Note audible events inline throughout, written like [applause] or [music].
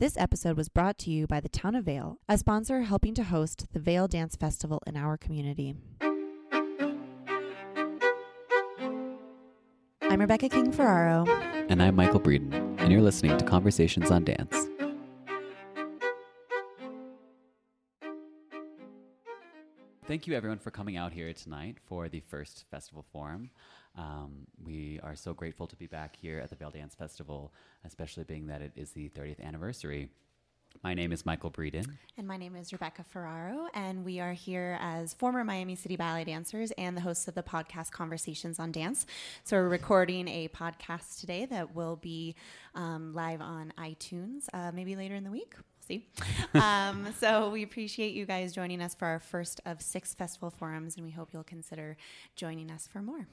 This episode was brought to you by the Town of Vail, a sponsor helping to host the Vail Dance Festival in our community. I'm Rebecca King Ferraro. And I'm Michael Breeden, and you're listening to Conversations on Dance. Thank you, everyone, for coming out here tonight for the first festival forum. Um, we are so grateful to be back here at the Vail Dance Festival, especially being that it is the 30th anniversary. My name is Michael Breeden. And my name is Rebecca Ferraro, and we are here as former Miami City Ballet dancers and the hosts of the podcast Conversations on Dance. So, we're recording a podcast today that will be um, live on iTunes uh, maybe later in the week. See. [laughs] um, so, we appreciate you guys joining us for our first of six festival forums, and we hope you'll consider joining us for more.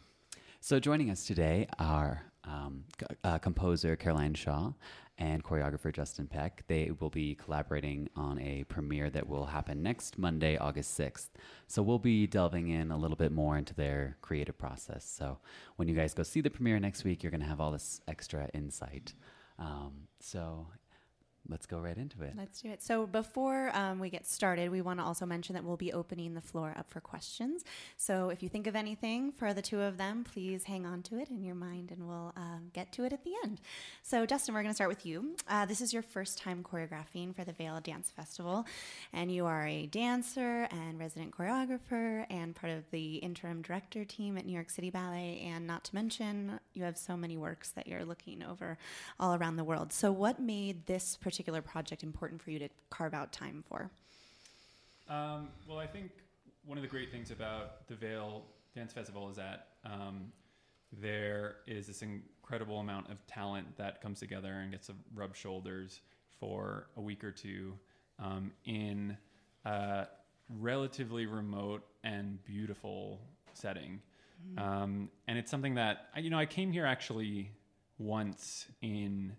So, joining us today are um, uh, composer Caroline Shaw and choreographer Justin Peck. They will be collaborating on a premiere that will happen next Monday, August 6th. So, we'll be delving in a little bit more into their creative process. So, when you guys go see the premiere next week, you're going to have all this extra insight. Um, so, let's go right into it. Let's do it. So before um, we get started, we want to also mention that we'll be opening the floor up for questions. So if you think of anything for the two of them, please hang on to it in your mind, and we'll um, get to it at the end. So Justin, we're going to start with you. Uh, this is your first time choreographing for the Vail Dance Festival, and you are a dancer and resident choreographer, and part of the interim director team at New York City Ballet. And not to mention, you have so many works that you're looking over all around the world. So what made this particular particular project important for you to carve out time for? Um, well, I think one of the great things about the Vail Dance Festival is that um, there is this incredible amount of talent that comes together and gets to rub shoulders for a week or two um, in a relatively remote and beautiful setting. Mm. and it's something that, you know, I came here actually once in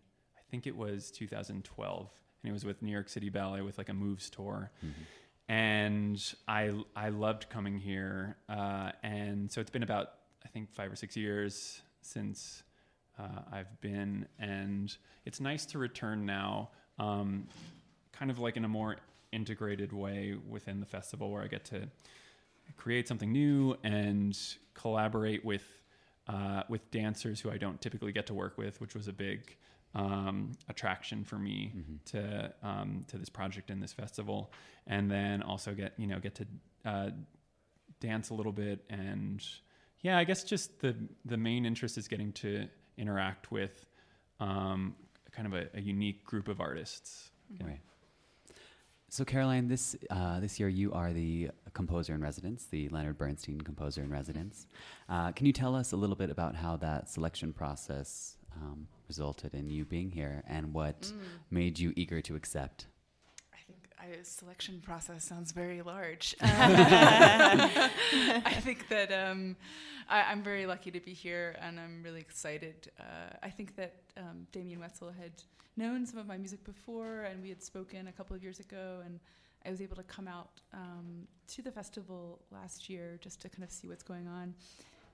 think it was 2012, and it was with New York City Ballet with like a moves tour. Mm-hmm. And I I loved coming here, uh, and so it's been about I think five or six years since uh, I've been, and it's nice to return now, um, kind of like in a more integrated way within the festival, where I get to create something new and collaborate with uh, with dancers who I don't typically get to work with, which was a big um, attraction for me mm-hmm. to um, to this project and this festival, and then also get you know get to uh, dance a little bit and yeah, I guess just the the main interest is getting to interact with um, kind of a, a, unique group of artists. Right. So Caroline, this uh, this year you are the composer in residence, the Leonard Bernstein composer in residence. Uh, can you tell us a little bit about how that selection process resulted in you being here and what mm. made you eager to accept? I think I I, selection process sounds very large. Um, [laughs] I think that um, I, am very lucky to be here, and I'm really excited. Uh, I think that um, Damian Woetzel had known some of my music before, and we had spoken a couple of years ago, and I was able to come out um, to the festival last year just to kind of see what's going on.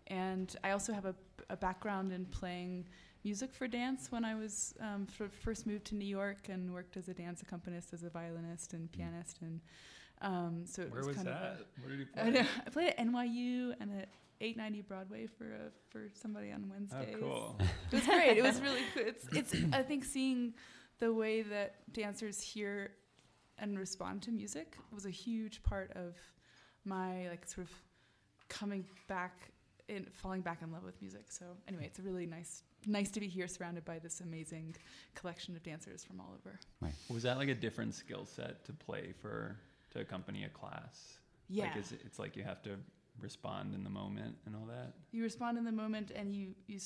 And I also have a, a background in playing music for dance when I was um, first moved to New York and worked as a dance accompanist, as a violinist and mm. pianist, and um, so it Where was, was kind that? of. A, Where did you play? I, I, played at NYU and at 890 Broadway for a, for somebody on Wednesdays. Oh, cool! It was great. It was really cool. It's it's I think seeing the way that dancers hear and respond to music was a huge part of my like sort of coming back in falling back in love with music. So anyway, it's a really nice nice to be here surrounded by this amazing collection of dancers from all over. Right. Was that like a different skill set to play for to accompany a class? Yeah. Like it, it's like you have to respond in the moment and all that. You respond in the moment and you you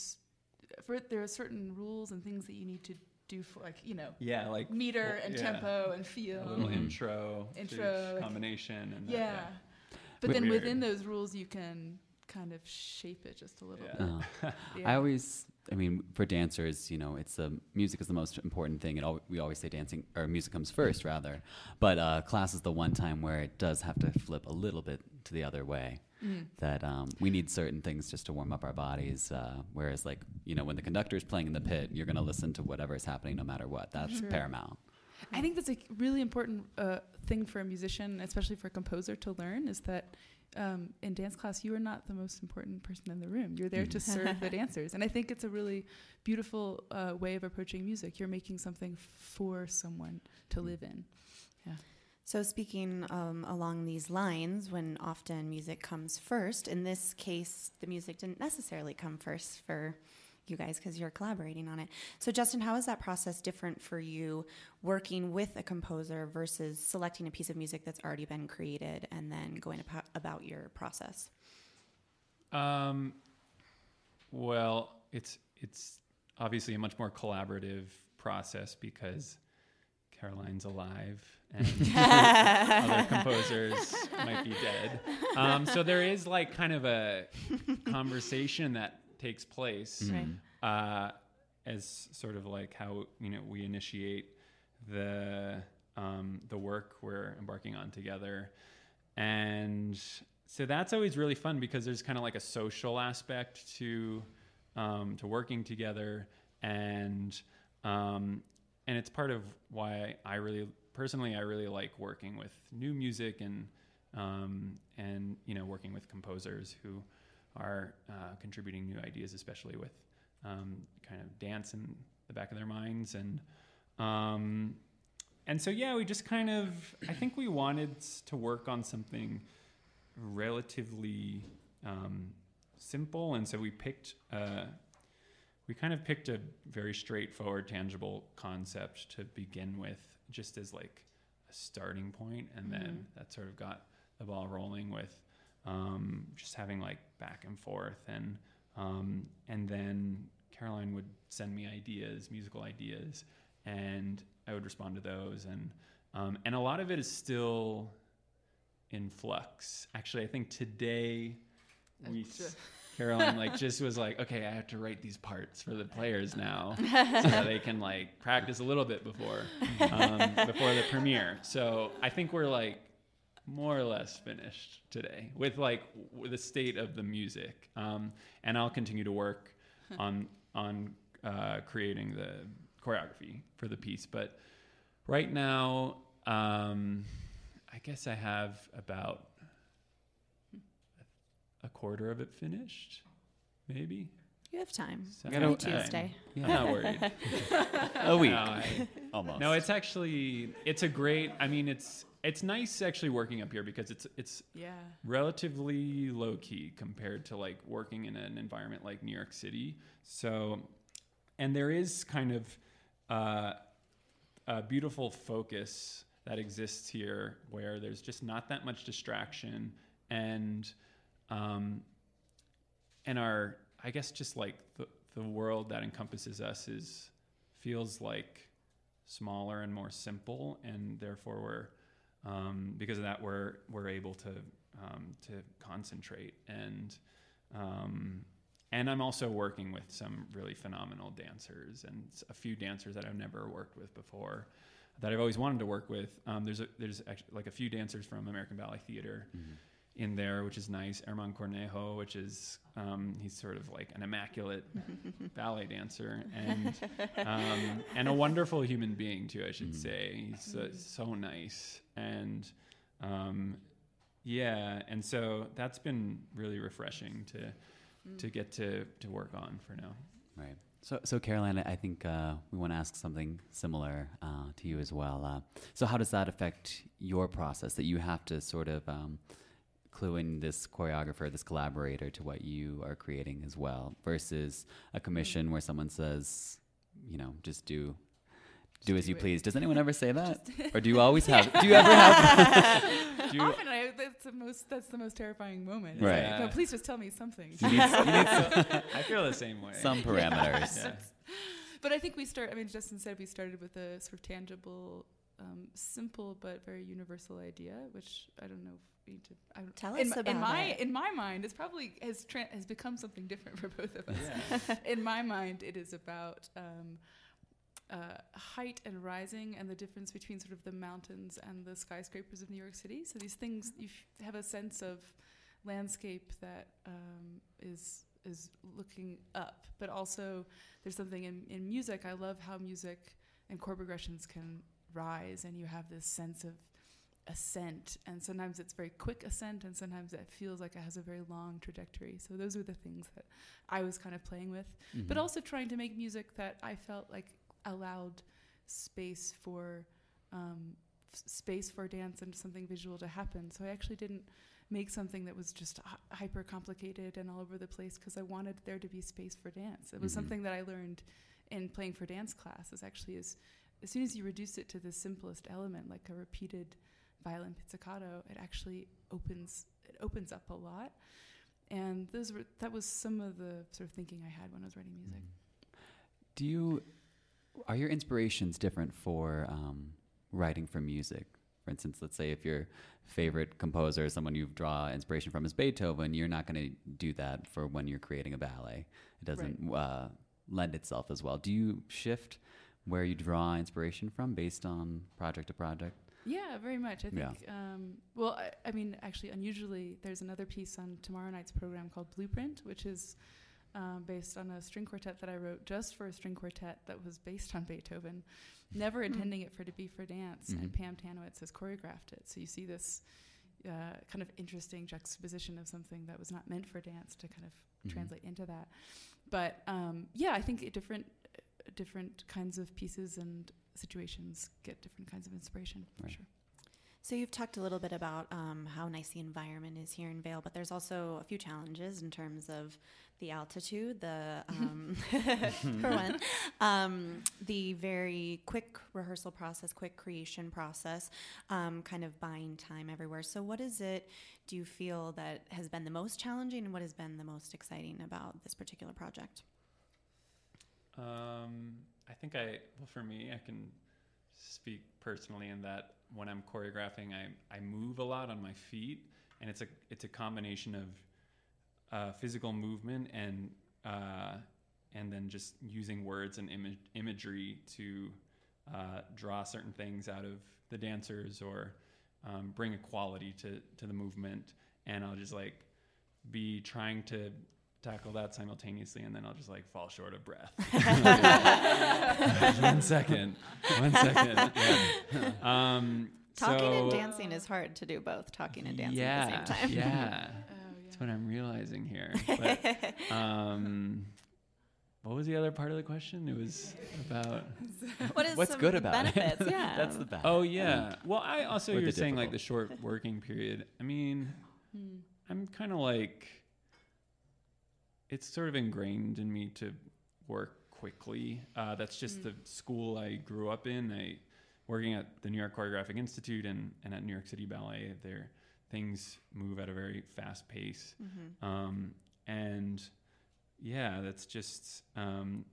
for there are certain rules and things that you need to do for like you know yeah like meter well, and yeah. tempo and feel a little mm-hmm. intro intro like, combination and yeah. That, yeah. but then weird. within those rules you can kind of shape it just a little yeah. bit. Uh, [laughs] yeah. I always, I mean, for dancers, you know, it's the music is the most important thing. It we always say dancing or music comes first, rather. But uh, class is the one time where it does have to flip a little bit to the other way. Mm. That um, we need certain things just to warm up our bodies. Uh, whereas, like you know, when the conductor is playing in the pit, you're going to listen to whatever is happening, no matter what. That's sure. paramount. I think that's a really important uh, thing for a musician, especially for a composer, to learn is that um, in dance class, you are not the most important person in the room. You're there to serve the [laughs] dancers. And I think it's a really beautiful uh, way of approaching music. You're making something for someone to live in. Yeah. So, speaking um, along these lines, when often music comes first, in this case, the music didn't necessarily come first for you guys because you're collaborating on it. So, Justin, how is that process different for you working with a composer versus selecting a piece of music that's already been created and then going about your process? Um, well, it's it's obviously a much more collaborative process because Caroline's alive and [laughs] other composers might be dead. Um, so there is like kind of a [laughs] conversation that takes place mm-hmm. uh, as sort of like how you know we initiate the um, the work we're embarking on together, and so that's always really fun because there's kind of like a social aspect to um, to working together, and um, and it's part of why I really personally I really like working with new music and um, and you know working with composers who are uh, contributing new ideas, especially with um, kind of dance in the back of their minds. And um, and so yeah, we just kind of I think we wanted to work on something relatively um, simple, and so we picked. Uh, we kind of picked a very straightforward, tangible concept to begin with, just as like a starting point, and mm-hmm. then that sort of got the ball rolling with um, just having like back and forth and um, and then Caroline would send me ideas, musical ideas, and I would respond to those and um, and a lot of it is still in flux. Actually, I think today we Caroline like [laughs] just was like, okay, I have to write these parts for the players now, [laughs] so that they can like practice a little bit before [laughs] um, before the premiere. So I think we're like more or less finished today with like w- the state of the music. Um, and I'll continue to work on on uh, creating the choreography for the piece. But right now, um, I guess I have about a quarter of it finished, maybe. You have time. So gotta, Tuesday. Yeah. I'm not worried. [laughs] a week, no, I, almost. No, it's actually it's a great. I mean, it's it's nice actually working up here because it's it's yeah relatively low key compared to like working in an environment like New York City. So, and there is kind of uh, a beautiful focus that exists here where there's just not that much distraction and um, and our I guess just like the the world that encompasses us is feels like smaller and more simple and therefore we're um, because of that, we're we're able to um, to concentrate and um, and I'm also working with some really phenomenal dancers and a few dancers that I've never worked with before that I've always wanted to work with. Um, there's a, there's actually like a few dancers from American Ballet Theater in there, which is nice. Herman Cornejo, which is um, he's sort of like an immaculate [laughs] ballet dancer and um, and a wonderful human being too. I should say he's uh, so nice and um, yeah, and so that's been really refreshing to to get to to work on for now. Right. So, so Caroline, I think uh, we want to ask something similar uh, to you as well. Uh, so, how does that affect your process that you have to sort of clue in this choreographer, this collaborator to what you are creating as well, versus a commission where someone says, you know, just do. Do as you please. Does anyone ever say that, or do you always have? Do you [laughs] ever have? [laughs] do you, Often, I, that's the most. That's the most terrifying moment. It's Right. like, no, please just tell me something. you need, you need some, [laughs] I feel the same way. some parameters. Yeah. But I think we start. I mean, Justin said we started with a sort of tangible, um, simple but very universal idea, which I don't know. If to I Tell in, us my- about in my it. in my mind, it's probably has tra- has become something different for both of us. [laughs] in my mind, it is about. Um, uh, height and rising, and the difference between sort of the mountains and the skyscrapers of New York City. So these things, you f- have a sense of landscape that um, is is looking up, but also there's something in, in music. I love how music and chord progressions can rise, and you have this sense of ascent. And sometimes it's very quick ascent, and sometimes it feels like it has a very long trajectory. So those were the things that I was kind of playing with, but Mhm. also trying to make music that I felt like allowed space for um, space for dance and something visual to happen. So I actually didn't make something that was just hy- hyper complicated and all over the place because I wanted there to be space for dance. It was Mhm. something that I learned in playing for dance class. Is actually is as soon as you reduce it to the simplest element, like a repeated violin pizzicato, it actually opens it opens up a lot. And those were that was some of the sort of thinking I had when I was writing music. Do you are your inspirations different for um, writing for music? For instance, let's say if your favorite composer is someone you draw inspiration from is Beethoven, you're not going to do that for when you're creating a ballet. It doesn't uh, lend itself as well. Do you shift where you draw inspiration from based on project to project? Yeah, very much. I Yeah. think. Um, well, I, I mean, actually, unusually, there's another piece on tomorrow night's program called Blueprint, which is um, based on a string quartet that I wrote just for a string quartet that was based on Beethoven, never intending it for to be for dance. And Mhm. Pam Tanowitz has choreographed it, so you see this uh, kind of interesting juxtaposition of something that was not meant for dance to kind of Mhm. translate into that. But um, yeah, I think different uh, different kinds of pieces and situations get different kinds of inspiration for Right. sure. So you've talked a little bit about um, how nice the environment is here in Vail, but there's also a few challenges in terms of the altitude, the um, [laughs] [laughs] for one, [laughs] um, the very quick rehearsal process, quick creation process, um, kind of buying time everywhere. So what is it? Do you feel that has been the most challenging, and what has been the most exciting about this particular project? Um, I think I well for me I can speak personally in that when I'm choreographing I I move a lot on my feet and it's a it's a combination of uh, physical movement and uh, and then just using words and ima- imagery to uh, draw certain things out of the dancers or um, bring a quality to to the movement. And I'll just like be trying to tackle that simultaneously and then I'll just like fall short of breath. [laughs] one second. One second. Yeah. Um, Talking and dancing is hard to do both. Talking and dancing yeah, at the same time. Yeah. [laughs] Oh, That's what I'm realizing here. [laughs] But, um, what was the other part of the question? It was about. What is What's some good about benefits? it? Yeah, That's the bad. Oh yeah. Well, I also you're the saying like the short working period. I mean, Hmm. I'm kind of like. It's sort of ingrained in me to work quickly. Uh, that's just the school I grew up in. I working at the New York Choreographic Institute and, and at New York City Ballet. There, things move at a very fast pace. Um, and yeah, that's just um,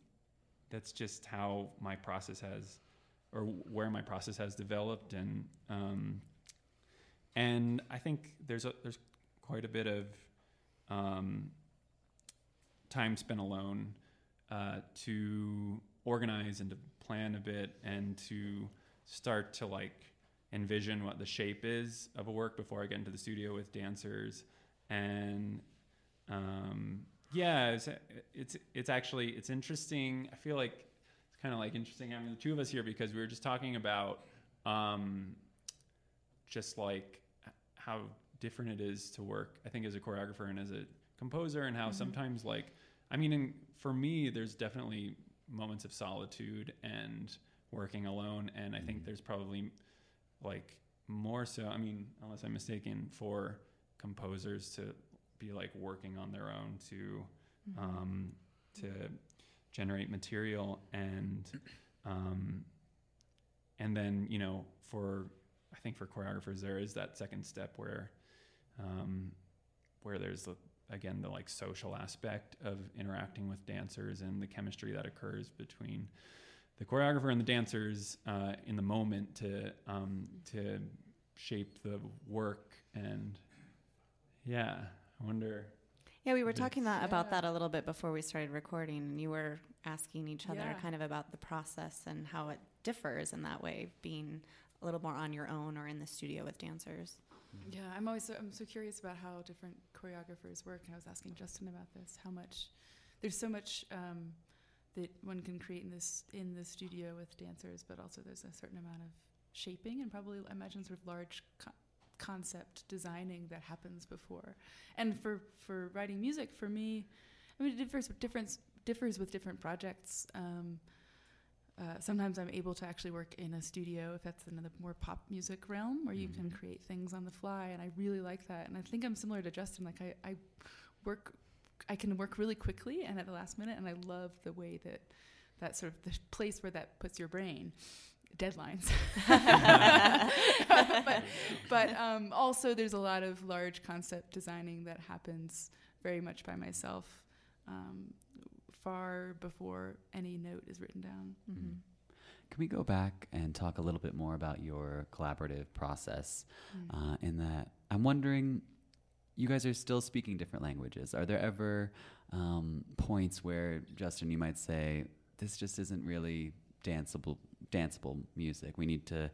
that's just how my process has, or where my process has developed, and um, and I think there's a there's quite a bit of um, time spent alone uh, to organize and to plan a bit and to start to like envision what the shape is of a work before I get into the studio with dancers and um, yeah it's, it's it's actually it's interesting I feel like it's kind of like interesting having the two of us here because we were just talking about um, just like how different it is to work I think as a choreographer and as a composer and how Mhm. sometimes like I mean in, for me there's definitely moments of solitude and working alone and I think there's probably like more so I mean unless I'm mistaken for composers to be like working on their own to Mhm. um, to generate material and um, and then you know for I think for choreographers there is that second step where um, where there's the, again the like social aspect of interacting with dancers and the chemistry that occurs between the choreographer and the dancers uh, in the moment to um, to shape the work and yeah I wonder Yeah, we were talking it's- that, about that a little bit before we started recording, and you were asking each other Yeah. kind of about the process and how it differs in that way, being a little more on your own or in the studio with dancers. Yeah, I'm always so, I'm so curious about how different choreographers work. And I was asking Justin about this. How much there's so much um, that one can create in this in the studio with dancers, but also there's a certain amount of shaping and probably I imagine sort of large co- concept designing that happens before. And for for writing music, for me, I mean it differs difference differs with different projects. Um, uh, sometimes I'm able to actually work in a studio if that's in the more pop music realm where you can create things on the fly, and I really like that. And I think I'm similar to Justin. Like I, I work, I can work really quickly and at the last minute, and I love the way that that sort of the place where that puts your brain. Deadlines, [laughs] but, but um, also there's a lot of large concept designing that happens very much by myself, um, far before any note is written down. Mm. Can we go back and talk a little bit more about your collaborative process? Mm. Uh, in that, I'm wondering, you guys are still speaking different languages. Are there ever um, points where, Justin, you might say, this just isn't really danceable, danceable music. We need to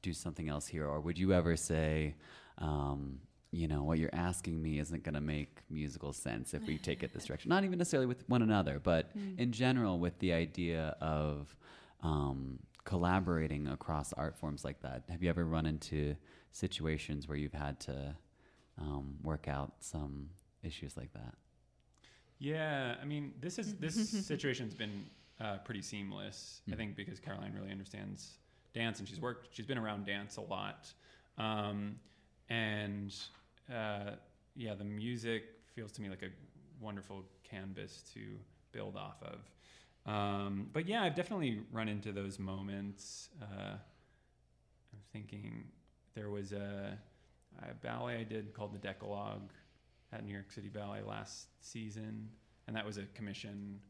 do something else here. Or would you ever say, um, you know, what you're asking me isn't going to make musical sense if we take it this [laughs] direction? Not even necessarily with one another, but Mm. in general, with the idea of um, collaborating across art forms like that. Have you ever run into situations where you've had to um, work out some issues like that? Yeah, I mean, this is this [laughs] situation's been uh, pretty seamless. I think because Caroline really understands dance and she's worked, she's been around dance a lot, um, and uh, yeah, the music feels to me like a wonderful canvas to build off of. Um, but yeah, I've definitely run into those moments. Uh, I'm thinking there was a, a ballet I did called the Decalogue at New York City Ballet last season, and that was a commission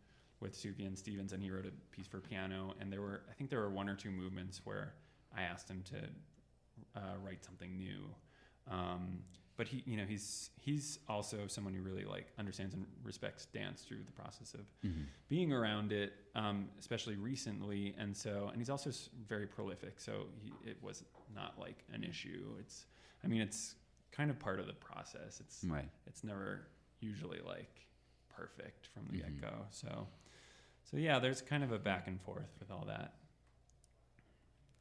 with Sufjan Stevens, and he wrote a piece for piano. And there were, I think, there were one or two movements where I asked him to uh, write something new. Um, but he, you know, he's he's also someone who really like understands and respects dance through the process of Mhm. being around it, um, especially recently. And so, and he's also very prolific. So he, it was not like an issue. It's, I mean, it's kind of part of the process. It's Right. It's never usually like perfect from the Mhm. get go. So, so yeah, there's kind of a back and forth with all that.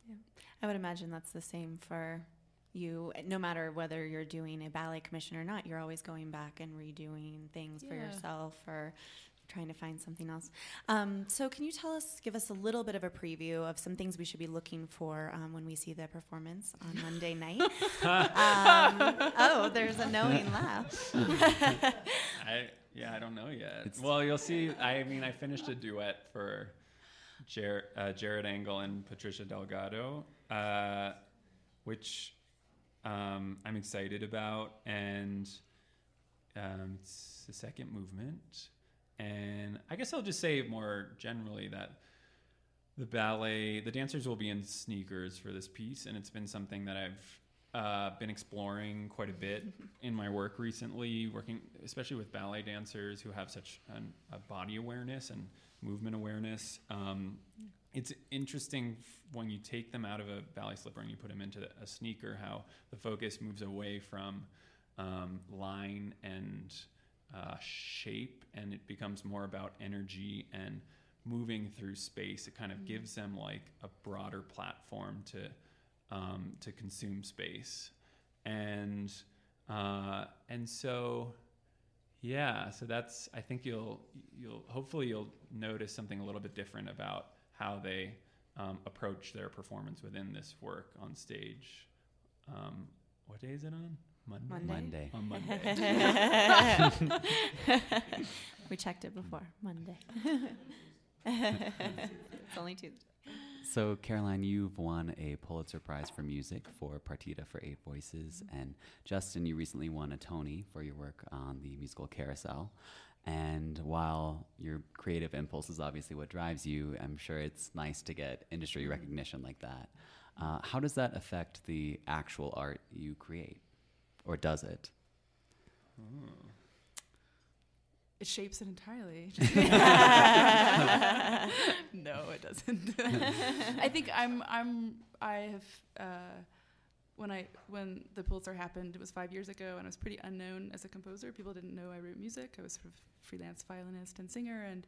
Yeah, I would imagine that's the same for you. No matter whether you're doing a ballet commission or not, you're always going back and redoing things for yourself or trying to find something else. Um, so, can you tell us, give us a little bit of a preview of some things we should be looking for um, when we see the performance on Monday night? [laughs] um, oh, there's a knowing laugh. [laughs] I yeah, I don't know yet. well, you'll see. I mean, I finished a duet for Jared, uh, Jared Angle and Patricia Delgado, uh, which um, I'm excited about, and um, it's the second movement. And I guess I'll just say more generally that the ballet, the dancers will be in sneakers for this piece, and it's been something that I've uh, been exploring quite a bit [laughs] in my work recently, working especially with ballet dancers who have such an, a body awareness and movement awareness. Um, it's interesting when you take them out of a ballet slipper and you put them into a sneaker, how the focus moves away from um, line and uh, shape, and it becomes more about energy and moving through space. It kind of gives them like a broader platform to um, to consume space, and uh, and so yeah, so that's I think you'll you'll hopefully you'll notice something a little bit different about how they um, approach their performance within this work on stage. Um, what day is it on? Monday. Monday. Monday. On Monday. [laughs] we checked it before Monday. [laughs] it's only Tuesday. So, Caroline, you've won a Pulitzer Prize for music for Partita for Eight Voices, and Justin, you recently won a Tony for your work on the musical Carousel. And while your creative impulse is obviously what drives you, I'm sure it's nice to get industry recognition like that. Uh, how does that affect the actual art you create, or does it? It shapes it entirely. [laughs] [laughs] no, it doesn't. [laughs] I think I'm I'm I have uh, when I when the Pulitzer happened, it was five years ago, and I was pretty unknown as a composer. People didn't know I wrote music. I was sort of freelance violinist and singer, and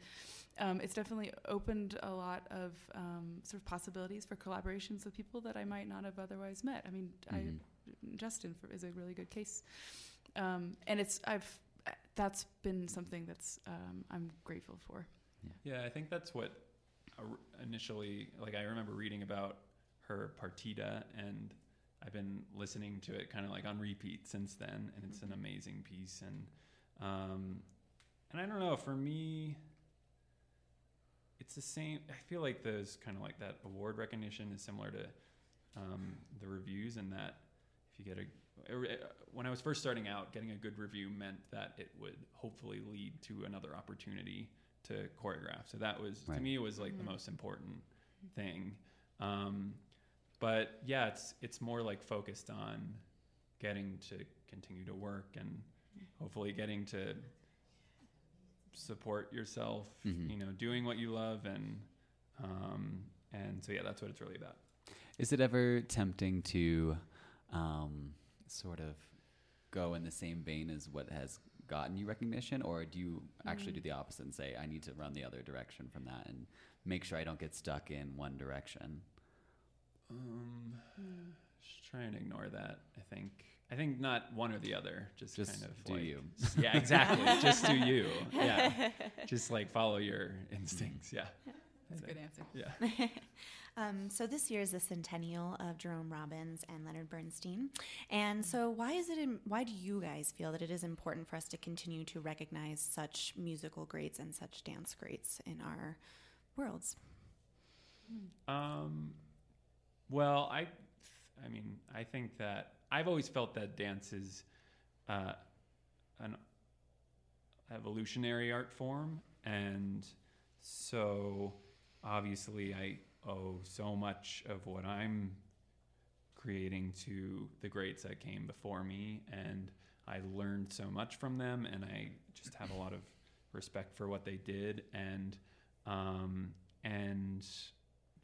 um, it's definitely opened a lot of um, sort of possibilities for collaborations with people that I might not have otherwise met. I mean, Mhm. I, Justin for, is a really good case, um, and it's I've that's been something that's um, I'm grateful for. Yeah, I think that's what uh, initially, like, I remember reading about her partita, and I've been listening to it kind of like on repeat since then, and it's an amazing piece. And um, and I don't know, for me, it's the same. I feel like those kind of like that award recognition is similar to um, the reviews, and that if you get a when I was first starting out, getting a good review meant that it would hopefully lead to another opportunity to choreograph. So that was Right. to me it was like the most important thing. Um, but yeah, it's it's more like focused on getting to continue to work and hopefully getting to support yourself. Mhm. You know, doing what you love and um, and so yeah, that's what it's really about. Is it ever tempting to um, sort of go in the same vein as what has gotten you recognition, or do you actually do the opposite and say, I need to run the other direction from that and make sure I don't get stuck in one direction? Um, just try and ignore that. I think. I think not one or the other. Just, Just kind of do like, you. Yeah, exactly. [laughs] just do you. Yeah. [laughs] Just like follow your instincts. Yeah. That's a good answer. Yeah. [laughs] Um, so this year is the centennial of Jerome Robbins and Leonard Bernstein, and so why is it? Im- why do you guys feel that it is important for us to continue to recognize such musical greats and such dance greats in our worlds? Um, well, I, I mean, I think that I've always felt that dance is uh, an evolutionary art form, and so obviously I owe so much of what I'm creating to the greats that came before me, and I learned so much from them, and I just have a lot of respect for what they did, and um, and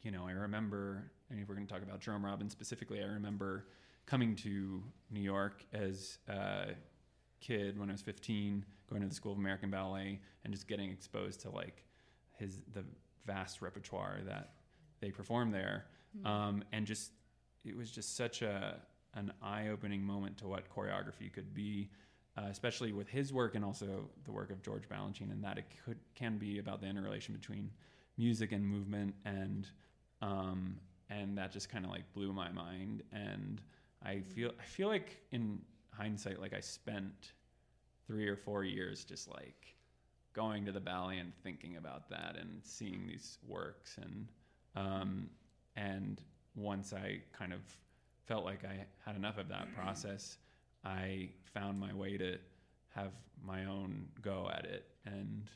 you know, I remember, and if we're going to talk about Jerome Robbins specifically, I remember coming to New York as a kid when I was 15, going to the School of American Ballet, and just getting exposed to like his the vast repertoire that they perform there, um, and just it was just such a an eye-opening moment to what choreography could be, uh, especially with his work and also the work of George Balanchine, and that it could can be about the interrelation between music and movement and um, and that just kind of like blew my mind and I feel I feel like in hindsight like I spent three or four years just like going to the ballet and thinking about that and seeing these works and um, and once I kind of felt like I had enough of that process I found my way to have my own go at it and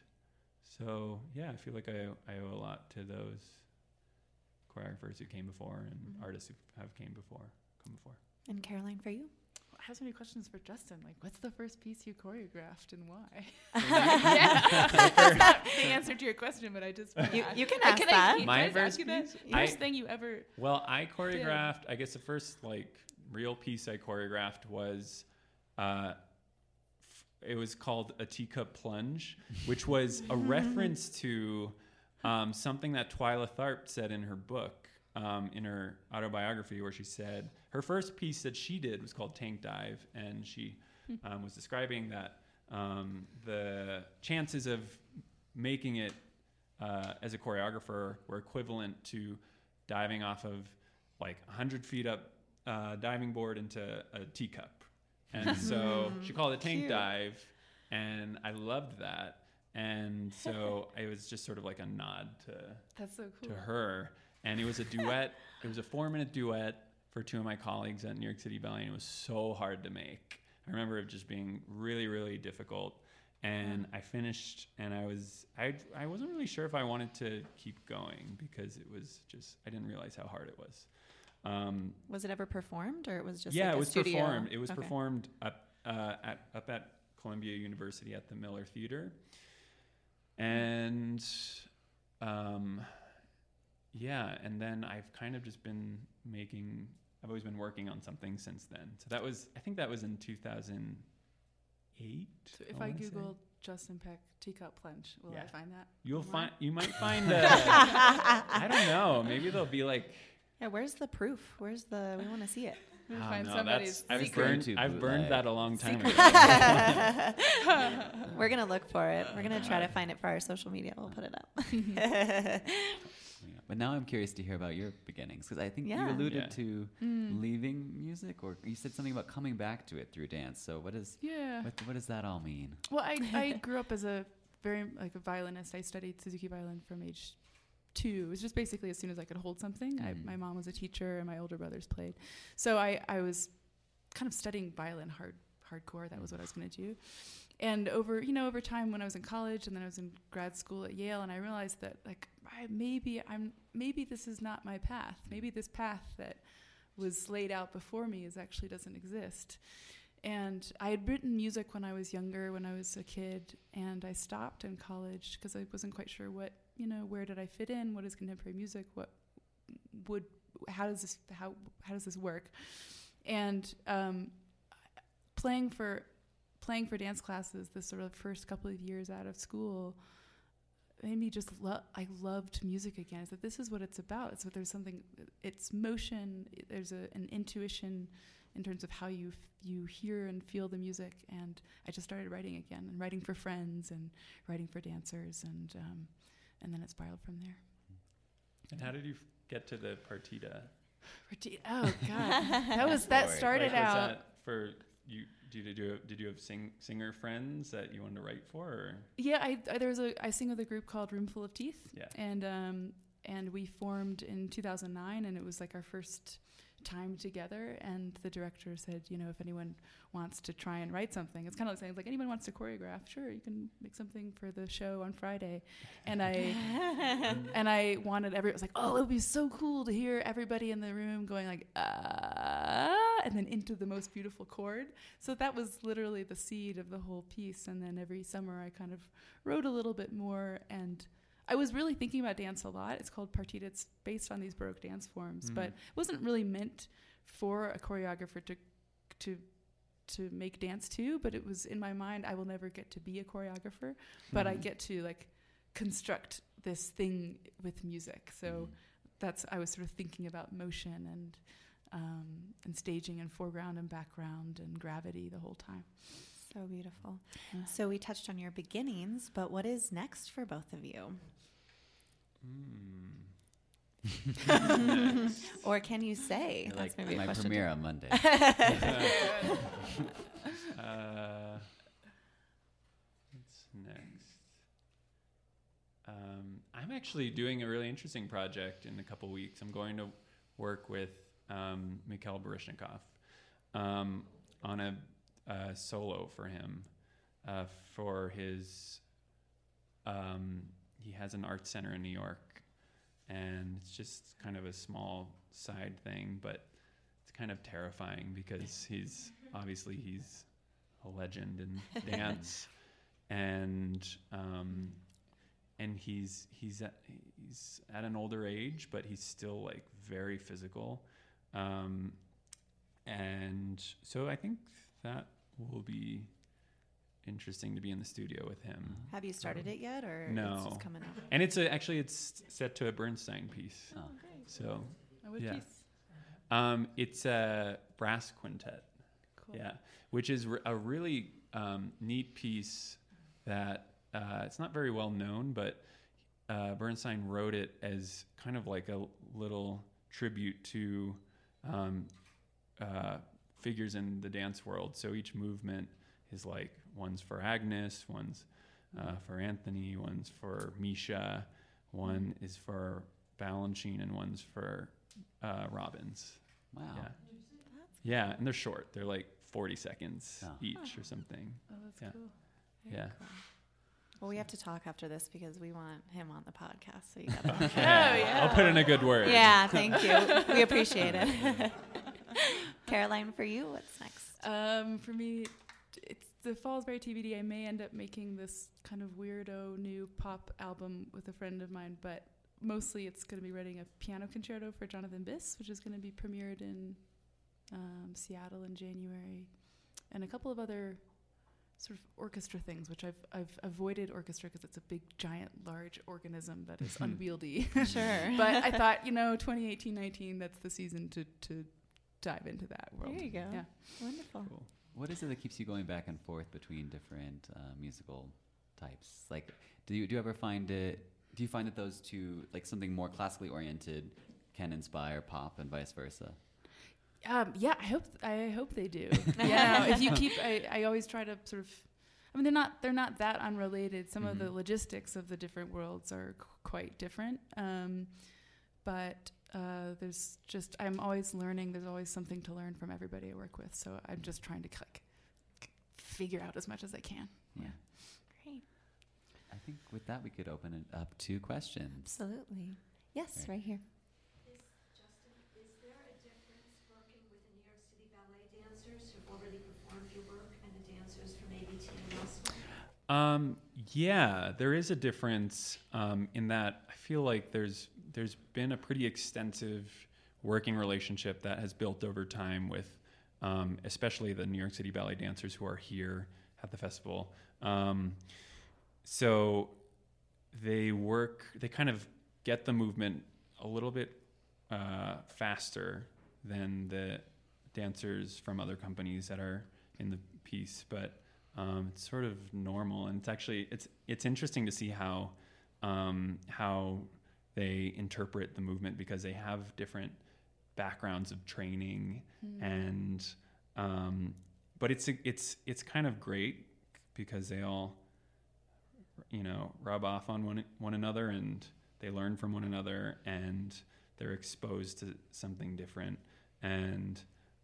so yeah I feel like I, I owe a lot to those choreographers who came before and artists who have came before come before And Caroline, for you? I have so many questions for Justin. Like, what's the first piece you choreographed and why? yeah. [laughs] [laughs] That's not the answer to your question, but I just You- you can ask I- that. can My I just ask first you that? piece? First I- thing you ever Well, I choreographed. I guess the first like real piece I choreographed was, uh, f- it was called a teacup plunge, which was a [laughs] reference to um, something that Twyla Tharp said in her book, um, in her autobiography, where she said her first piece that she did was called Tank Dive, and she um, was describing that um, the chances of making it uh, as a choreographer were equivalent to diving off of like 100 feet up uh, diving board into a teacup. And so she called it tank Cute. dive, and I loved that. And so [laughs] it was just sort of like a nod to That's so cool. to her. And it was a duet. [laughs] it was a four minute duet for two of my colleagues at New York City Ballet, and it was so hard to make. I remember it just being really, really difficult. And I finished, and I was I I wasn't really sure if I wanted to keep going because it was just I didn't realize how hard it was. Um, Was it ever performed, or it was just yeah, like it was studio? performed. It was Okay. performed up uh, at up at Columbia University at the Miller Theater, and um, yeah, and then I've kind of just been making. I've always been working on something since then. So that was, I think that was in 2008. So if I I, wanna. Google Justin Peck teacup plunge, will Yeah. I find that? you'll online? find, you might find. [laughs] Uh, I don't know. Maybe there'll be like. Yeah, where's the proof? Where's the? We want to see it. We'll Oh, find no, somebody's that's, I've secret. burned, YouTube I've burned that a long time ago. [laughs] [laughs] We're gonna look for it. We're gonna try to find it for our social media. We'll put it up. [laughs] But now I'm curious to hear about your beginnings because I think Yeah. you alluded Yeah. to Mm. leaving music, or you said something about coming back to it through dance. So what is Yeah. what, what does that all mean? Well, I, I grew up as a very like a violinist. I studied Suzuki violin from age two. It was just basically as soon as I could hold something. I, Mm. my mom was a teacher, and my older brothers played. So I, I was kind of studying violin hard hardcore. That was what I was going to do. And over you know over time when I was in college and then I was in grad school at Yale, and I realized that like I, maybe I'm maybe this is not my path. Maybe this path that was laid out before me is actually doesn't exist. And I had written music when I was younger, when I was a kid, and I stopped in college because I wasn't quite sure what, you know, where did I fit in? What is contemporary music? What would, how does this, how, how does this work? And um, playing for, playing for dance classes, the sort of first couple of years out of school, made me just love. I loved music again. I "This is what it's about." It's what there's something. It's motion. There's a, an intuition in terms of how you f- you hear and feel the music. And I just started writing again and writing for friends and writing for dancers and um, and then it spiraled from there. And how did you f- get to the partita? Parti- Oh God, that was that started Like, was out. that for you? Did you did you have sing, singer friends that you wanted to write for? Or? Yeah, I, I there was a I sing with a group called Roomful of Teeth. Yeah. And um and we formed in 2009 and it was like our first time together and the director said, you know, if anyone wants to try and write something, it's kind of like saying like anyone wants to choreograph, sure, you can make something for the show on Friday. And I [laughs] and I wanted every it was like, "Oh, it would be so cool to hear everybody in the room going like ah and then into the most beautiful chord." So that was literally the seed of the whole piece and then every summer I kind of wrote a little bit more and I was really thinking about dance a lot. It's called partita. It's based on these Baroque dance forms, but mm. it wasn't really meant for a choreographer to to to make dance to. But it was in my mind. I will never get to be a choreographer, but I hmm. get to like construct this thing with music. So hmm. that's I was sort of thinking about motion and um, and staging and foreground and background and gravity the whole time. So beautiful. So we touched on your beginnings, but what is next for both of you? Hmm. or can you say? You're That's like maybe a my question. premiere on Monday. [laughs] Uh, what's next? Um, I'm actually doing a really interesting project in a couple weeks. I'm going to work with um, Mikhail Baryshnikov um, on a, a solo for him uh, for his. Um, he has an art center in New York, and it's just kind of a small side thing, but it's kind of terrifying because he's obviously he's a legend in [laughs] dance, and um, and he's he's at, he's at an older age, but he's still like very physical, um, and so I think that will be interesting to be in the studio with him. Have you started it yet, or No. it's just coming up? And it's a, actually it's set to a Bernstein piece. Oh. great. So Oh, what Yeah. piece? um, it's a brass quintet. Cool. Yeah, which is re- a really um, neat piece that uh, it's not very well known, but uh, Bernstein wrote it as kind of like a little tribute to um, uh, figures in the dance world. So each movement is like one's for Agnes, one's uh, for Anthony, one's for Misha, one is for Balanchine, and one's for uh, Robbins. Wow. Yeah. Yeah, and they're short. They're like 40 seconds Oh. each or something. Oh, that's Yeah. cool. Yeah. Well, we have to talk after this because we want him on the podcast. So you got [laughs] Oh, yeah. I'll put in a good word. Yeah, thank you. We appreciate it. [laughs] Caroline, for you, what's next? Um, for me, it's the Fallsbury TBD. I may end up making this kind of weirdo new pop album with a friend of mine, but mostly it's going to be writing a piano concerto for Jonathan Biss, which is going to be premiered in um, Seattle in January, and a couple of other sort of orchestra things, which I've I've avoided orchestra because it's a big, giant, large organism that is [laughs] unwieldy. Sure. [laughs] but I thought, you know, 2018, 19, that's the season to to dive into that world. There you go. Yeah. Wonderful. Cool. What is it that keeps you going back and forth between different uh, musical types? Like, do you do you ever find it? Do you find that those two, like something more classically oriented, can inspire pop and vice versa? Um, yeah, I hope I hope they do. [laughs] yeah, if you keep, I, I always try to sort of. I mean, they're not they're not that unrelated. Some of the Mhm. logistics of the different worlds are qu- quite different. Um, but uh, there's just I'm always learning. There's always something to learn from everybody I work with. So I'm just trying to like figure out as much as I can. Yeah. Great. I think with that we could open it up to questions. Absolutely. Yes, Right. right here. Justin, is there a difference working with the New York City ballet dancers who've already performed your work and the dancers from ABT and elsewhere? Um, yeah, there is a difference um, in that I feel like there's there's been a pretty extensive working relationship that has built over time with, um, especially the New York City ballet dancers who are here at the festival. Um, so they work, they kind of get the movement a little bit uh, faster than the dancers from other companies that are in the piece, but um, it's sort of normal, and it's actually it's it's interesting to see how um, how they interpret the movement because they have different backgrounds of training and um, but it's it's it's kind of great because they all you know rub off on one one another and they learn from one another and they're exposed to something different. And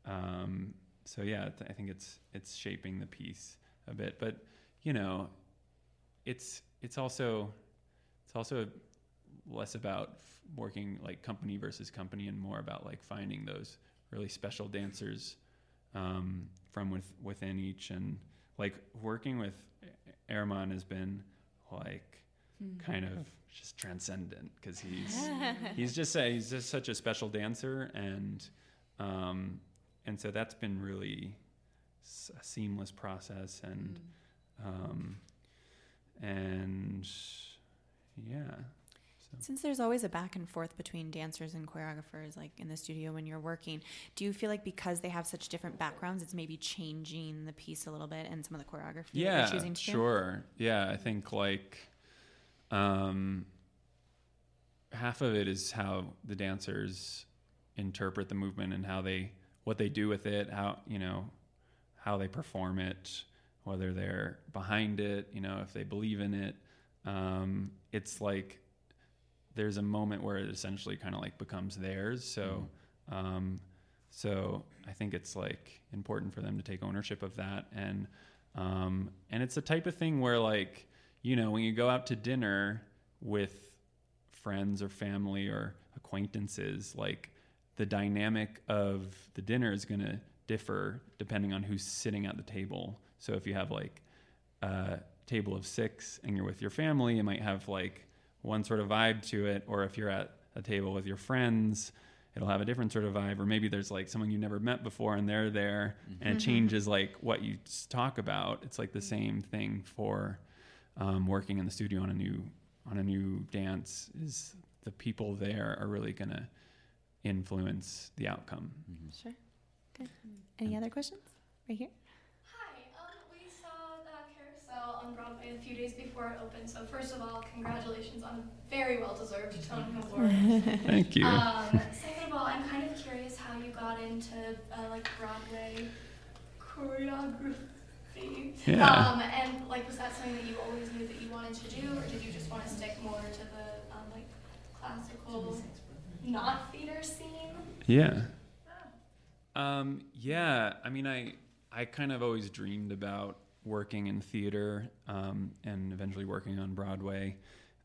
um, so yeah I think it's it's shaping the piece a bit but you know it's it's also it's also less about f- working like company versus company and more about like finding those really special dancers um, from with, within each. And like working with Herman has been like kind of just transcendent because he's [laughs] he's just a, he's just such a special dancer. And um, and so that's been really s- a seamless process. And um, and yeah so. Since there's always a back and forth between dancers and choreographers, like in the studio when you're working, do you feel like because they have such different backgrounds, it's maybe changing the piece a little bit and some of the choreography yeah you're choosing to do? sure yeah i think like um half of it is how the dancers interpret the movement and how they what they do with it how you know how they perform it whether they're behind it you know if they believe in it um it's like there's a moment where it essentially kind of like becomes theirs. So um so I think it's like important for them to take ownership of that, and um, and it's the type of thing where like you know when you go out to dinner with friends or family or acquaintances, like the dynamic of the dinner is going to differ depending on who's sitting at the table. So if you have like a table of six and you're with your family, it might have like one sort of vibe to it. Or if you're at a table with your friends, it'll have a different sort of vibe. Or maybe there's like someone you never met before and they're there and it Mhm. changes like what you talk about. It's like the same thing for um, working in the studio on a new on a new dance is the people there are really going to influence the outcome. Sure. Good. Any other questions? Right here. Hi, um, we saw the on Broadway a few days before it opened. So first of all, congratulations on a very well-deserved Tony Award. [laughs] Thank you. Um, second of all, I'm kind of curious how you got into uh, like Broadway choreography. Yeah. Um, and like, was that something that you always knew that you wanted to do, or did you just want to stick more to the um, like classical, not theater scene? Yeah. Um, yeah. I mean, I I kind of always dreamed about working in theater um, and eventually working on Broadway.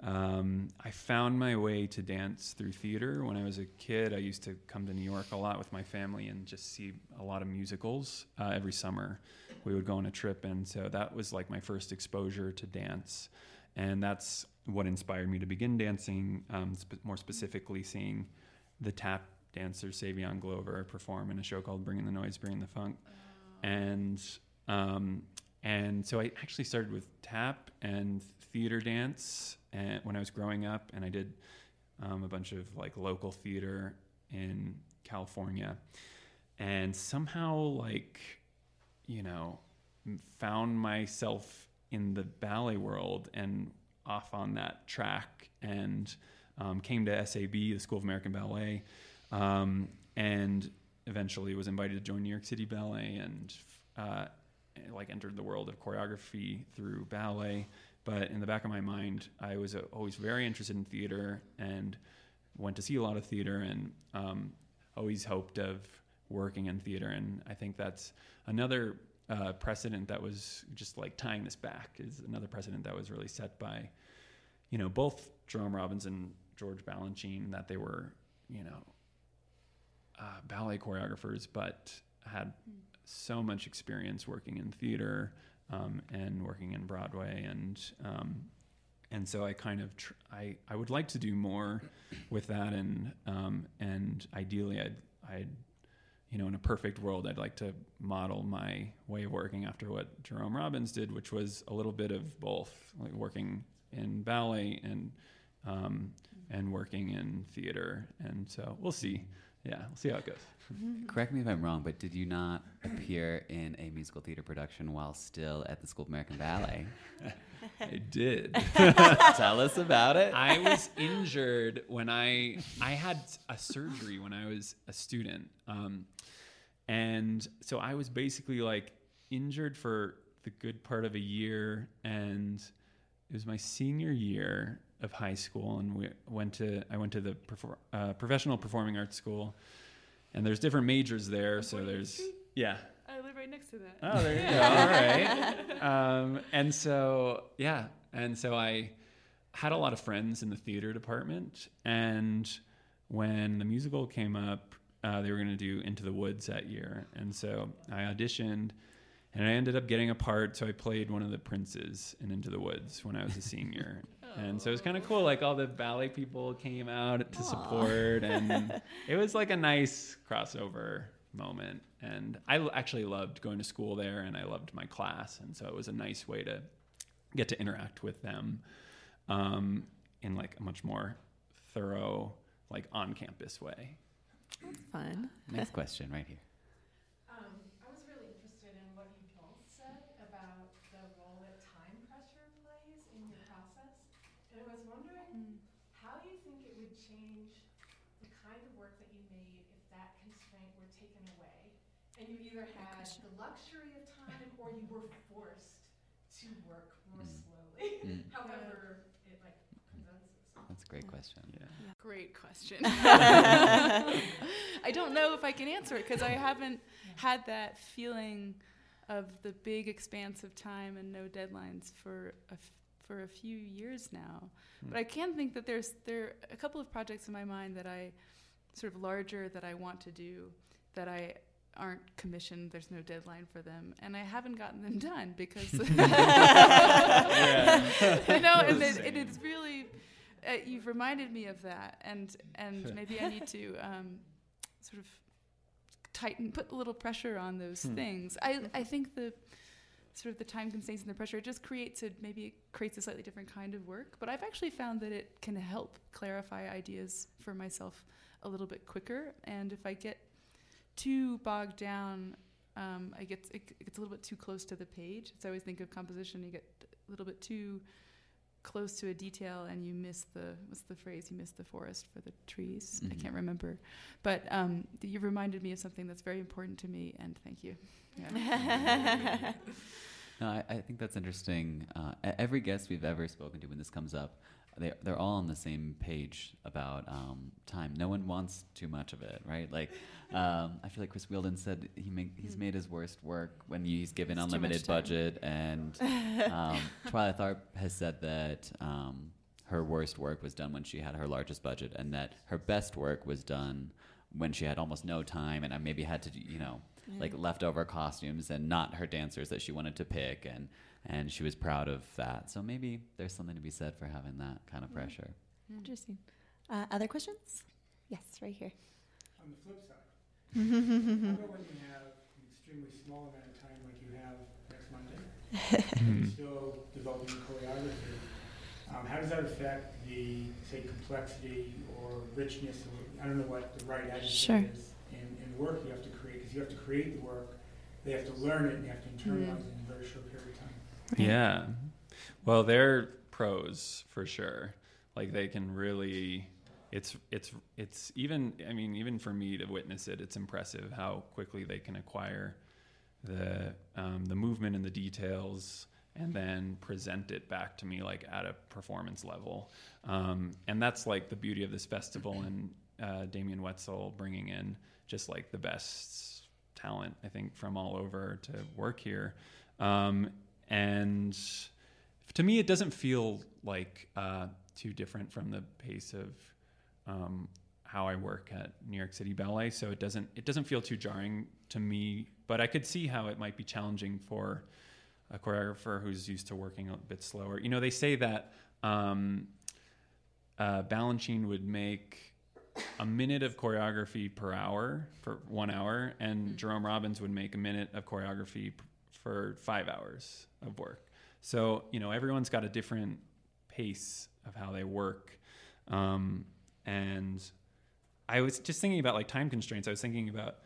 Um, I found my way to dance through theater when I was a kid. I used to come to New York a lot with my family and just see a lot of musicals uh, every summer. We would go on a trip, and so that was like my first exposure to dance, and that's what inspired me to begin dancing. Um, sp- more specifically, seeing the tap dancer Savion Glover perform in a show called "Bringing the Noise, Bringing the Funk," and um, and so I actually started with tap and theater dance and when I was growing up, and I did um, a bunch of like local theater in California, and somehow like you know found myself in the ballet world and off on that track and um, came to SAB, the School of American Ballet, um, and eventually was invited to join New York City Ballet and uh, like entered the world of choreography through ballet. But in the back of my mind, I was always very interested in theater and went to see a lot of theater and um, always hoped of working in theater. And I think that's another uh, precedent that was just like tying this back is another precedent that was really set by, you know, both Jerome Robbins and George Balanchine that they were, you know, uh, ballet choreographers, but had so much experience working in theater um, and working in Broadway, and um, and so I kind of tr- I I would like to do more with that, and um, and ideally I'd I'd you know in a perfect world I'd like to model my way of working after what Jerome Robbins did, which was a little bit of both, like working in ballet and um, and working in theater, and so we'll see. Yeah, we'll see how it goes. [laughs] Correct me if I'm wrong, but did you not appear in a musical theater production while still at the School of American Ballet? [laughs] I did. [laughs] Tell us about it. I was injured when I I had a surgery when I was a student, um, and so I was basically like injured for the good part of a year, and it was my senior year of high school, and we went to I went to the perfor- uh, professional performing arts school, and there's different majors there. So there's yeah. I live right next to that. Oh, there you go. [laughs] All right. Um, and so, yeah. And so I had a lot of friends in the theater department. And when the musical came up, uh, they were going to do Into the Woods that year. And so I auditioned and I ended up getting a part. So I played one of the princes in Into the Woods when I was a senior. [laughs] And so it was kind of cool. Like all the ballet people came out to support, and [laughs] it was like a nice crossover moment. And I l- actually loved going to school there, and I loved my class, and so it was a nice way to get to interact with them um, in like a much more thorough, like on-campus way. That's fun. Next question, right here. Um, I was really interested in what you both said about the role that time pressure plays in your process. And I was wondering how you think it would change the kind of work that you made if that constraint were taken away and you either had the luxury of time or you were forced to work more slowly. Mm. [laughs] However, it like presents itself. That's a great question. Yeah. [laughs] Great question. [laughs] I don't know if I can answer it because I haven't had that feeling of the big expanse of time and no deadlines for a, f- for a few years now. But I can think that there's there are a couple of projects in my mind that I sort of larger that I want to do that I aren't commissioned. There's no deadline for them, and I haven't gotten them [laughs] done because [laughs] [laughs] you know, and it, it is really. Uh, you've reminded me of that, and and maybe I need to um, sort of tighten, put a little pressure on those Hmm. things. I I think the sort of the time constraints and the pressure it just creates a maybe it creates a slightly different kind of work. But I've actually found that it can help clarify ideas for myself a little bit quicker. And if I get too bogged down, um, I get it gets a little bit too close to the page. So I always think of composition. You get a little bit too close to a detail, and you miss the what's the phrase? You miss the forest for the trees. I Mhm. can't remember, but um, you reminded me of something that's very important to me, and thank you. Yeah. [laughs] No, I, I think that's interesting. Uh, every guest we've ever spoken to when this comes up, they, they're all on the same page about um, time. No one wants too much of it, right? Like, [laughs] um, I feel like Chris Wheeldon said he make, he's made his worst work when he's given It's unlimited budget. And [laughs] um, Twyla Tharp has said that um, her worst work was done when she had her largest budget, and that her best work was done when she had almost no time and I maybe had to, you know, like leftover costumes and not her dancers that she wanted to pick and and she was proud of that. So maybe there's something to be said for having that kind of pressure. Interesting. Uh, other questions? Yes, right here. On the flip side, [laughs] how about when you have an extremely small amount of time like you have next Monday, and you're still developing choreography, um, how does that affect the, say, complexity or richness, or, I don't know what the right adjective Sure. is, in, in the work you have to create, because you have to create the work, they have to learn it, and you have to internalize it in a very short period of time. Yeah. Well, they're pros for sure. Like they can really it's it's it's even I mean even for me to witness it, it's impressive how quickly they can acquire the um, the movement and the details and then present it back to me like at a performance level. Um, and that's like the beauty of this festival and uh, Damian Woetzel bringing in just like the best talent, I think, from all over to work here. Um, and to me, it doesn't feel like uh, too different from the pace of um, how I work at New York City Ballet. So it doesn't it doesn't feel too jarring to me. But I could see how it might be challenging for a choreographer who's used to working a bit slower. You know, they say that um, uh, Balanchine would make a minute of choreography per hour for one hour, and Jerome Robbins would make a minute of choreography for five hours of work. So you know, everyone's got a different pace of how they work, um, and I was just thinking about like time constraints. I was thinking about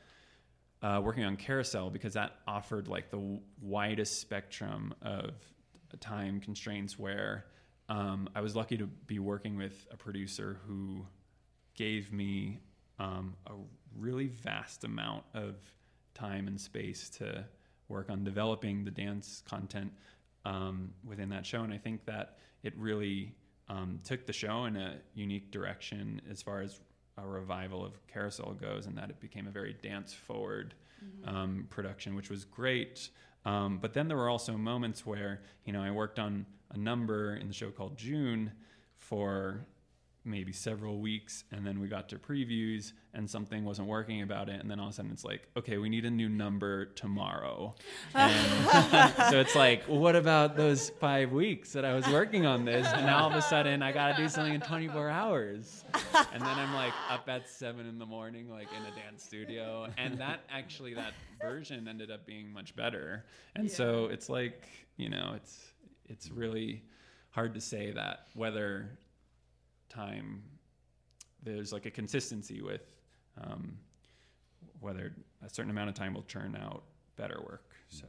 uh, working on Carousel because that offered like the widest spectrum of time constraints where um, I was lucky to be working with a producer who gave me um, a really vast amount of time and space to work on developing the dance content um, within that show. And I think that it really um, took the show in a unique direction as far as a revival of Carousel goes, and that it became a very dance forward um, production, which was great. Um, but then there were also moments where, you know, I worked on a number in the show called June for maybe several weeks and then we got to previews and something wasn't working about it and then all of a sudden it's like okay we need a new number tomorrow. So it's like well, what about those five weeks that i was working on this? And now all of a sudden i gotta do something in 24 hours. And then i'm like up at seven in the morning like in a dance studio. And that actually that version ended up being much better. And so it's like you know it's it's really hard to say that whether time there's like a consistency with um, whether a certain amount of time will churn out better work so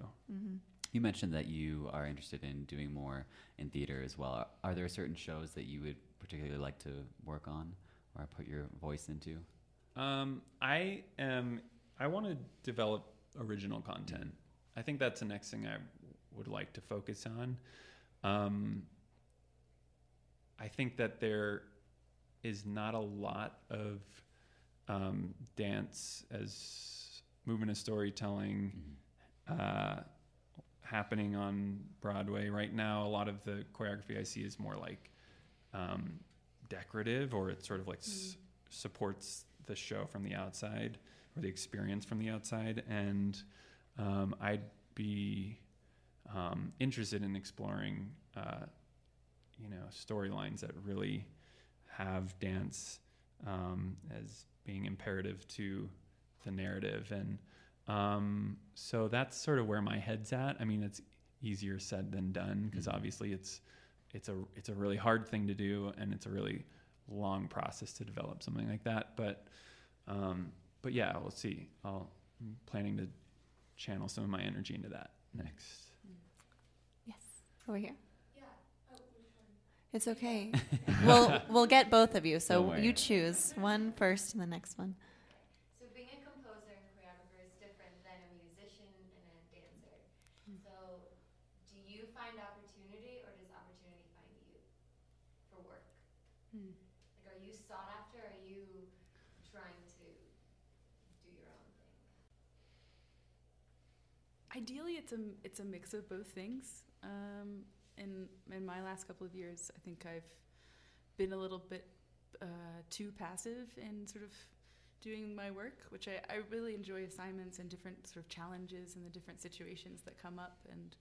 You mentioned that you are interested in doing more in theater as well. Are, are there certain shows that you would particularly like to work on or put your voice into? Um, I am. I want to develop original content. I think that's the next thing I would like to focus on. Um, I think that there is not a lot of um, dance as movement of storytelling uh, happening on Broadway. Right now. A lot of the choreography I see is more like um, decorative, or it sort of like s- supports the show from the outside or the experience from the outside, and um, I'd be um, interested in exploring, uh, you know, storylines that really have dance um, as being imperative to the narrative, and um, so that's sort of where my head's at. I mean, it's easier said than done because Mhm. obviously it's it's a it's a really hard thing to do, and it's a really long process to develop something like that. But um, but yeah, we'll see. I'll, I'm planning to channel some of my energy into that next. Yes, over here. Yeah. Oh, which one? It's okay. [laughs] we'll we'll get both of you. So worry. you choose one first and the next one. So being a composer and choreographer is different than a musician and a dancer. So do you find opportunity or does opportunity find you for work? Hmm. Like are you sought after or are you trying to do your own thing? Ideally, it's a it's a mix of both things. Um, in in my last couple of years, I think I've been a little bit uh, too passive in sort of doing my work, which I, I really enjoy assignments and different sort of challenges and the different situations that come up. And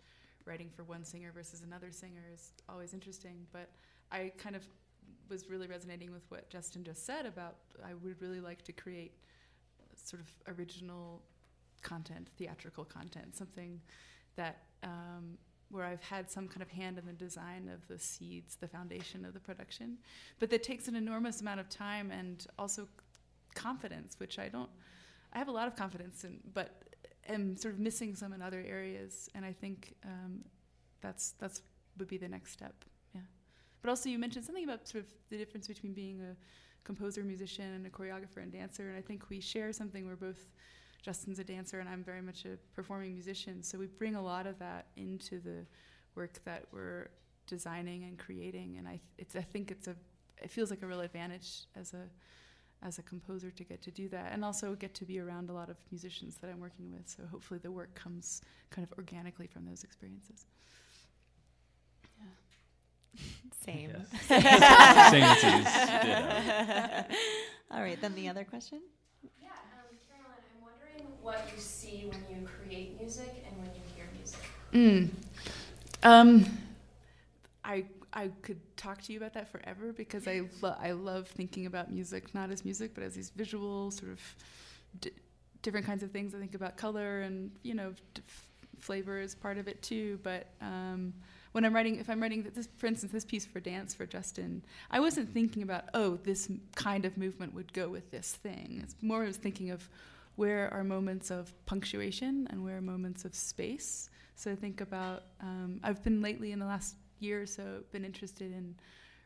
writing for one singer versus another singer is always interesting. But I kind of was really resonating with what Justin just said about I would really like to create sort of original content, theatrical content, something that um, where I've had some kind of hand in the design of the seeds, the foundation of the production, but that takes an enormous amount of time and also confidence, which I don't. I have a lot of confidence in, but am sort of missing some in other areas, and I think um, that's that's would be the next step. Yeah, but also you mentioned something about sort of the difference between being a composer, musician, and a choreographer and dancer, and I think we share something. We're both Justin's a dancer and I'm very much a performing musician. So we bring a lot of that into the work that we're designing and creating. And I, it's, I think it's a, it feels like a real advantage as a, as a composer to get to do that, and also get to be around a lot of musicians that I'm working with. So hopefully the work comes kind of organically from those experiences. Yeah. Same. Yes. [laughs] Samesies. [laughs] All right, then the other question. Yeah, um, Carolyn, I'm wondering what you see when you create music and when you hear music. Mm. Um, I I could talk to you about that forever because I lo- I love thinking about music not as music but as these visual sort of d- different kinds of things. I think about color and you know d- flavor is part of it too. But um, when I'm writing, if I'm writing this, for instance, this piece for dance for Justin, I wasn't thinking about oh this kind of movement would go with this thing. It's more I was thinking of where are moments of punctuation and where are moments of space. So I think about um, I've been lately in the last year or so been interested in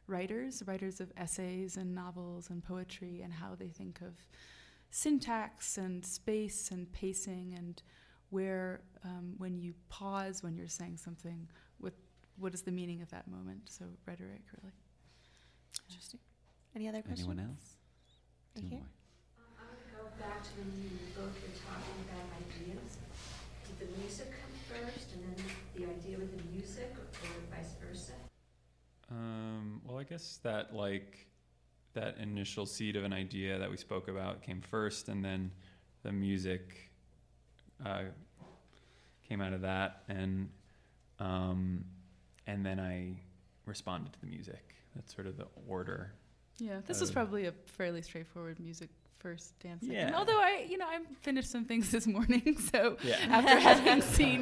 writers, writers of essays and novels and poetry, and how they think of syntax and space and pacing and where um, when you pause when you're saying something, what what is the meaning of that moment? So rhetoric, really. Interesting. Any other questions? Anyone else? Right Two here. more. Um, I want to go back to when you both were talking about ideas. Did the music come first and then the idea with the music or vice versa? Um, well, I guess that like that initial seed of an idea that we spoke about came first, and then the music uh, came out of that, and um, and then I responded to the music. That's sort of the order. Yeah, this was probably a fairly straightforward music first dance. second. Yeah. Although I, you know, I finished some things [laughs] this morning, so Yeah. [laughs] after having [laughs] seen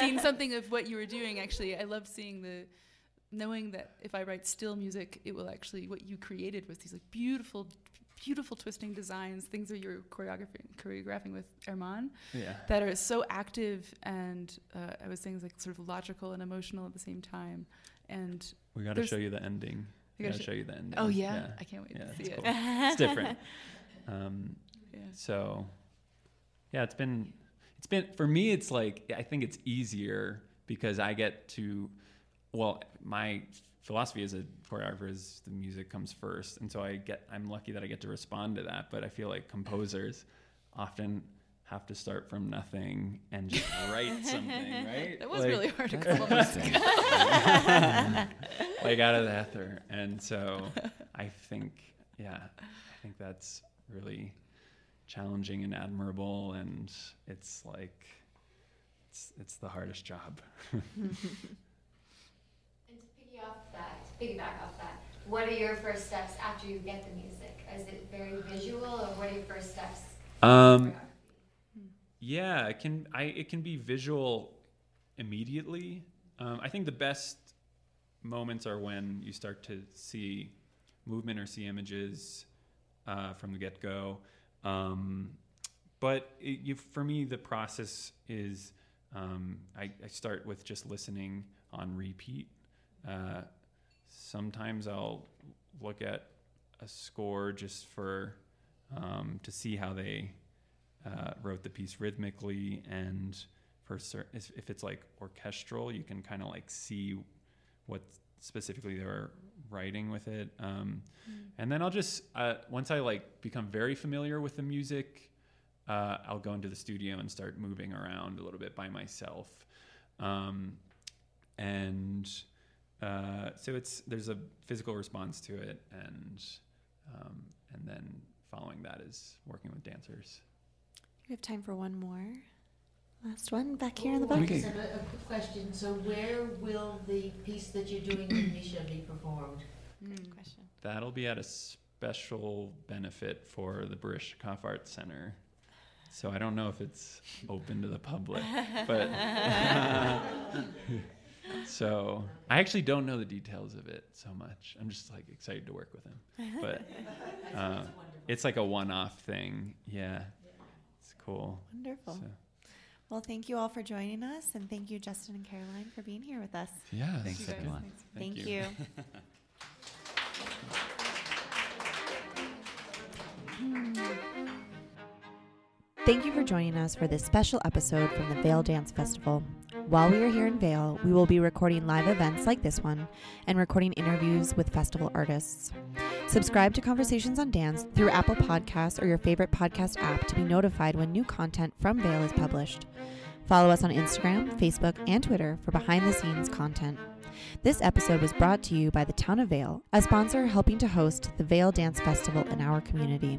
seen something of what you were doing, actually, I love seeing the knowing that if I write still music, it will actually what you created was these like beautiful, beautiful twisting designs, things that you're choreographing choreographing with Herman Yeah. that are so active and uh, I was saying it's like sort of logical and emotional at the same time. And We got to show you the ending. We got show you the ending. Oh, yeah? I can't wait to see it. cool. it's different. Um, Yeah. So, yeah, it's been it's been for me. It's like I think it's easier because I get to. Well, my philosophy as a choreographer is the music comes first, and so I get I'm lucky that I get to respond to that. But I feel like composers often have to start from nothing and just [laughs] write something, right? That was Like- really hard a couple months ago. like out of the ether. And so I think, yeah, I think that's really challenging and admirable, and it's like it's it's the hardest job. [laughs] And to piggy off that, to piggyback off that, what are your first steps after you get the music? Is it very visual, or what are your first steps? Um, yeah, it can. I it can be visual immediately. Um, I think the best moments are when you start to see movement or see images uh, from the get go. Um, but it, you, for me, the process is um, I, I start with just listening on repeat. Uh, sometimes I'll look at a score just for um, to see how they uh, wrote the piece rhythmically and for cer- if if it's like orchestral you can kind of like see what specifically they were writing with it um, and then i'll just uh, once i like become very familiar with the music uh, i'll go into the studio and start moving around a little bit by myself. Um, and uh, so it's there's a physical response to it and um, and then following that is working with dancers. We have time for one more. Last one back here in the I back. just have a, a quick question. So where will the piece that you're doing in Misha be performed? Good question. That'll be at a special benefit for the Baryshnikov Art Center. So I don't know if it's open to the public, but [laughs] so I actually don't know the details of it so much. I'm just like excited to work with him, but [laughs] uh, it's like a one-off thing. Yeah, it's cool. Wonderful. So, Well, thank you all for joining us, and thank you, Justin and Caroline, for being here with us. yeah, Thanks, this is everyone. good. Thank, Thank you. [laughs] Thank you for joining us for this special episode from the Vail Dance Festival. While we are here in Vail, we will be recording live events like this one and recording interviews with festival artists. Subscribe to Conversations on Dance through Apple Podcasts or your favorite podcast app to be notified when new content from Vail is published. Follow us on Instagram, Facebook, and Twitter for behind the scenes content. This episode was brought to you by the Town of Vail, a sponsor helping to host the Vail Dance Festival in our community.